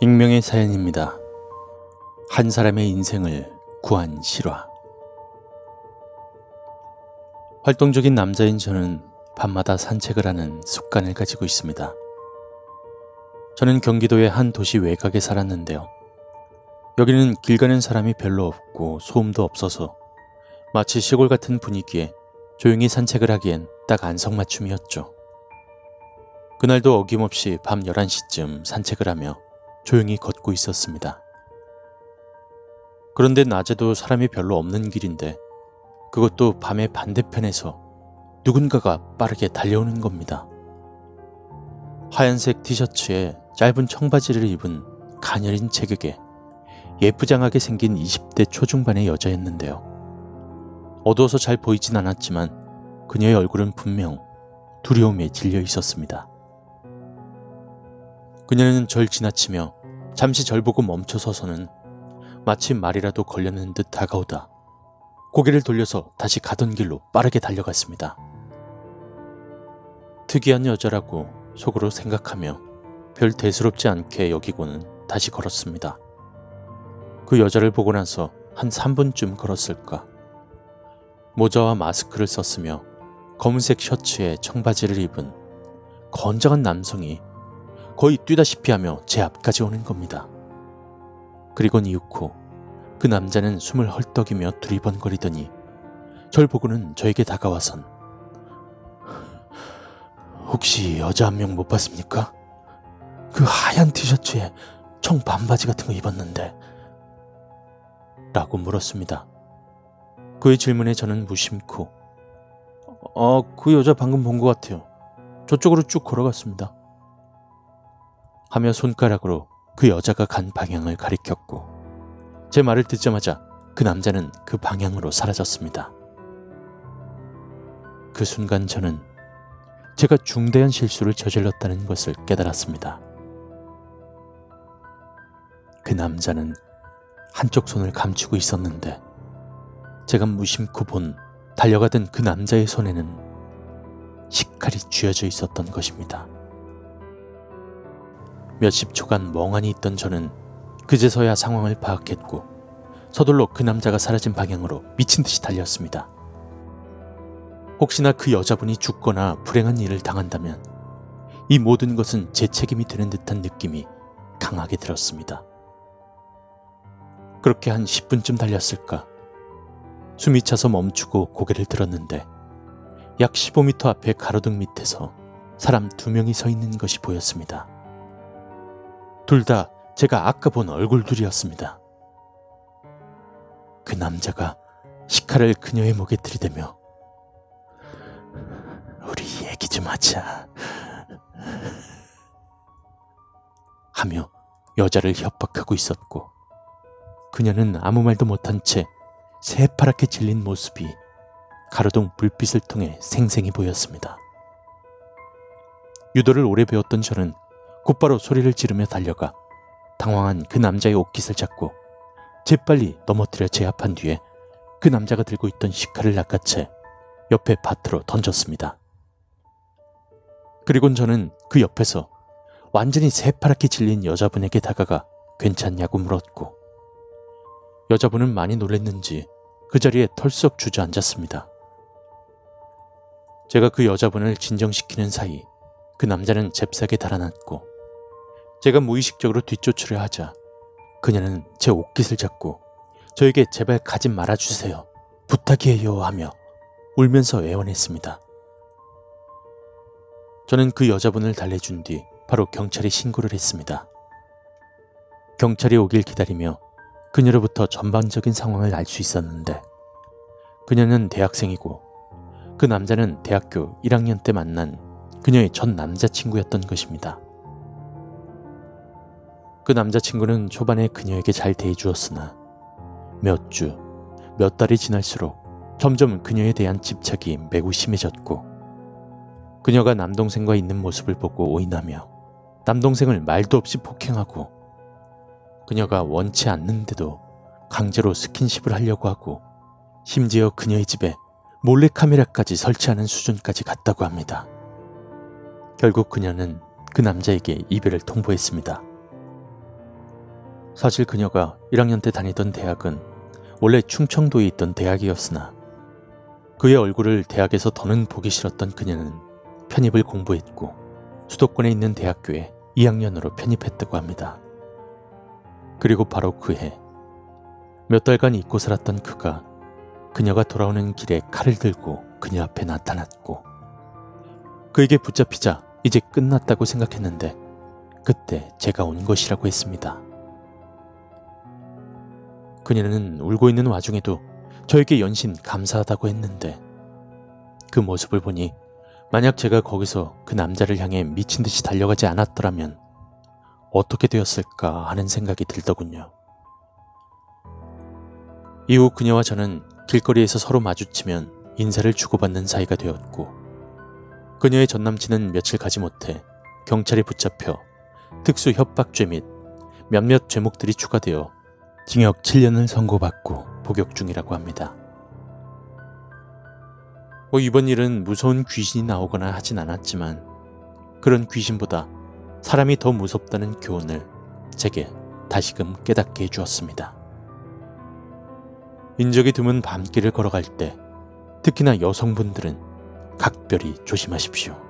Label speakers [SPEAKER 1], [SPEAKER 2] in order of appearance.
[SPEAKER 1] 익명의 사연입니다. 한 사람의 인생을 구한 실화. 활동적인 남자인 저는 밤마다 산책을 하는 습관을 가지고 있습니다. 저는 경기도의 한 도시 외곽에 살았는데요. 여기는 길 가는 사람이 별로 없고 소음도 없어서 마치 시골 같은 분위기에 조용히 산책을 하기엔 딱 안성맞춤이었죠. 그날도 어김없이 밤 11시쯤 산책을 하며 조용히 걷고 있었습니다. 그런데 낮에도 사람이 별로 없는 길인데 그것도 밤의 반대편에서 누군가가 빠르게 달려오는 겁니다. 하얀색 티셔츠에 짧은 청바지를 입은 가녀린 체격에 예쁘장하게 생긴 20대 초중반의 여자였는데요. 어두워서 잘 보이진 않았지만 그녀의 얼굴은 분명 두려움에 질려 있었습니다. 그녀는 절 지나치며 잠시 절 보고 멈춰서서는 마치 말이라도 걸렸는 듯 다가오다 고개를 돌려서 다시 가던 길로 빠르게 달려갔습니다. 특이한 여자라고 속으로 생각하며 별 대수롭지 않게 여기고는 다시 걸었습니다. 그 여자를 보고 나서 한 3분쯤 걸었을까. 모자와 마스크를 썼으며 검은색 셔츠에 청바지를 입은 건장한 남성이 거의 뛰다시피 하며 제 앞까지 오는 겁니다. 그리곤 이윽고 그 남자는 숨을 헐떡이며 두리번거리더니 절 보고는 저에게 다가와선 혹시 여자 한 명 못 봤습니까? 그 하얀 티셔츠에 청 반바지 같은 거 입었는데 라고 물었습니다. 그의 질문에 저는 무심코 어, 그 여자 방금 본 것 같아요. 저쪽으로 쭉 걸어갔습니다. 하며 손가락으로 그 여자가 간 방향을 가리켰고 제 말을 듣자마자 그 남자는 그 방향으로 사라졌습니다. 그 순간 저는 제가 중대한 실수를 저질렀다는 것을 깨달았습니다. 그 남자는 한쪽 손을 감추고 있었는데 제가 무심코 본 달려가던 그 남자의 손에는 식칼이 쥐어져 있었던 것입니다. 몇십 초간 멍하니 있던 저는 그제서야 상황을 파악했고 서둘러 그 남자가 사라진 방향으로 미친 듯이 달렸습니다. 혹시나 그 여자분이 죽거나 불행한 일을 당한다면 이 모든 것은 제 책임이 되는 듯한 느낌이 강하게 들었습니다. 그렇게 한 10분쯤 달렸을까. 숨이 차서 멈추고 고개를 들었는데 약 15m 앞에 가로등 밑에서 사람 두 명이 서 있는 것이 보였습니다. 둘 다 제가 아까 본 얼굴들이었습니다. 그 남자가 시카를 그녀의 목에 들이대며 우리 얘기 좀 하자 하며 여자를 협박하고 있었고 그녀는 아무 말도 못한 채 새파랗게 질린 모습이 가로등 불빛을 통해 생생히 보였습니다. 유도를 오래 배웠던 저는 곧바로 소리를 지르며 달려가 당황한 그 남자의 옷깃을 잡고 재빨리 넘어뜨려 제압한 뒤에 그 남자가 들고 있던 시카를 낚아채 옆에 밭으로 던졌습니다. 그리곤 저는 그 옆에서 완전히 새파랗게 질린 여자분에게 다가가 괜찮냐고 물었고 여자분은 많이 놀랬는지 그 자리에 털썩 주저앉았습니다. 제가 그 여자분을 진정시키는 사이 그 남자는 잽싸게 달아났고 제가 무의식적으로 뒤쫓으려 하자 그녀는 제 옷깃을 잡고 저에게 제발 가지 말아주세요. 부탁이에요 하며 울면서 애원했습니다. 저는 그 여자분을 달래준 뒤 바로 경찰에 신고를 했습니다. 경찰이 오길 기다리며 그녀로부터 전반적인 상황을 알 수 있었는데 그녀는 대학생이고 그 남자는 대학교 1학년 때 만난 그녀의 전 남자친구였던 것입니다. 그 남자친구는 초반에 그녀에게 잘 대해주었으나 몇 주, 몇 달이 지날수록 점점 그녀에 대한 집착이 매우 심해졌고 그녀가 남동생과 있는 모습을 보고 오인하며 남동생을 말도 없이 폭행하고 그녀가 원치 않는데도 강제로 스킨십을 하려고 하고 심지어 그녀의 집에 몰래카메라까지 설치하는 수준까지 갔다고 합니다. 결국 그녀는 그 남자에게 이별을 통보했습니다. 사실 그녀가 1학년 때 다니던 대학은 원래 충청도에 있던 대학이었으나 그의 얼굴을 대학에서 더는 보기 싫었던 그녀는 편입을 공부했고 수도권에 있는 대학교에 2학년으로 편입했다고 합니다. 그리고 바로 그 해, 몇 달간 잊고 살았던 그가 그녀가 돌아오는 길에 칼을 들고 그녀 앞에 나타났고 그에게 붙잡히자 이제 끝났다고 생각했는데 그때 제가 온 것이라고 했습니다. 그녀는 울고 있는 와중에도 저에게 연신 감사하다고 했는데 그 모습을 보니 만약 제가 거기서 그 남자를 향해 미친 듯이 달려가지 않았더라면 어떻게 되었을까 하는 생각이 들더군요. 이후 그녀와 저는 길거리에서 서로 마주치면 인사를 주고받는 사이가 되었고 그녀의 전 남친은 며칠 가지 못해 경찰에 붙잡혀 특수 협박죄 및 몇몇 죄목들이 추가되어 징역 7년을 선고받고 복역 중이라고 합니다. 뭐 이번 일은 무서운 귀신이 나오거나 하진 않았지만 그런 귀신보다 사람이 더 무섭다는 교훈을 제게 다시금 깨닫게 해주었습니다. 인적이 드문 밤길을 걸어갈 때 특히나 여성분들은 각별히 조심하십시오.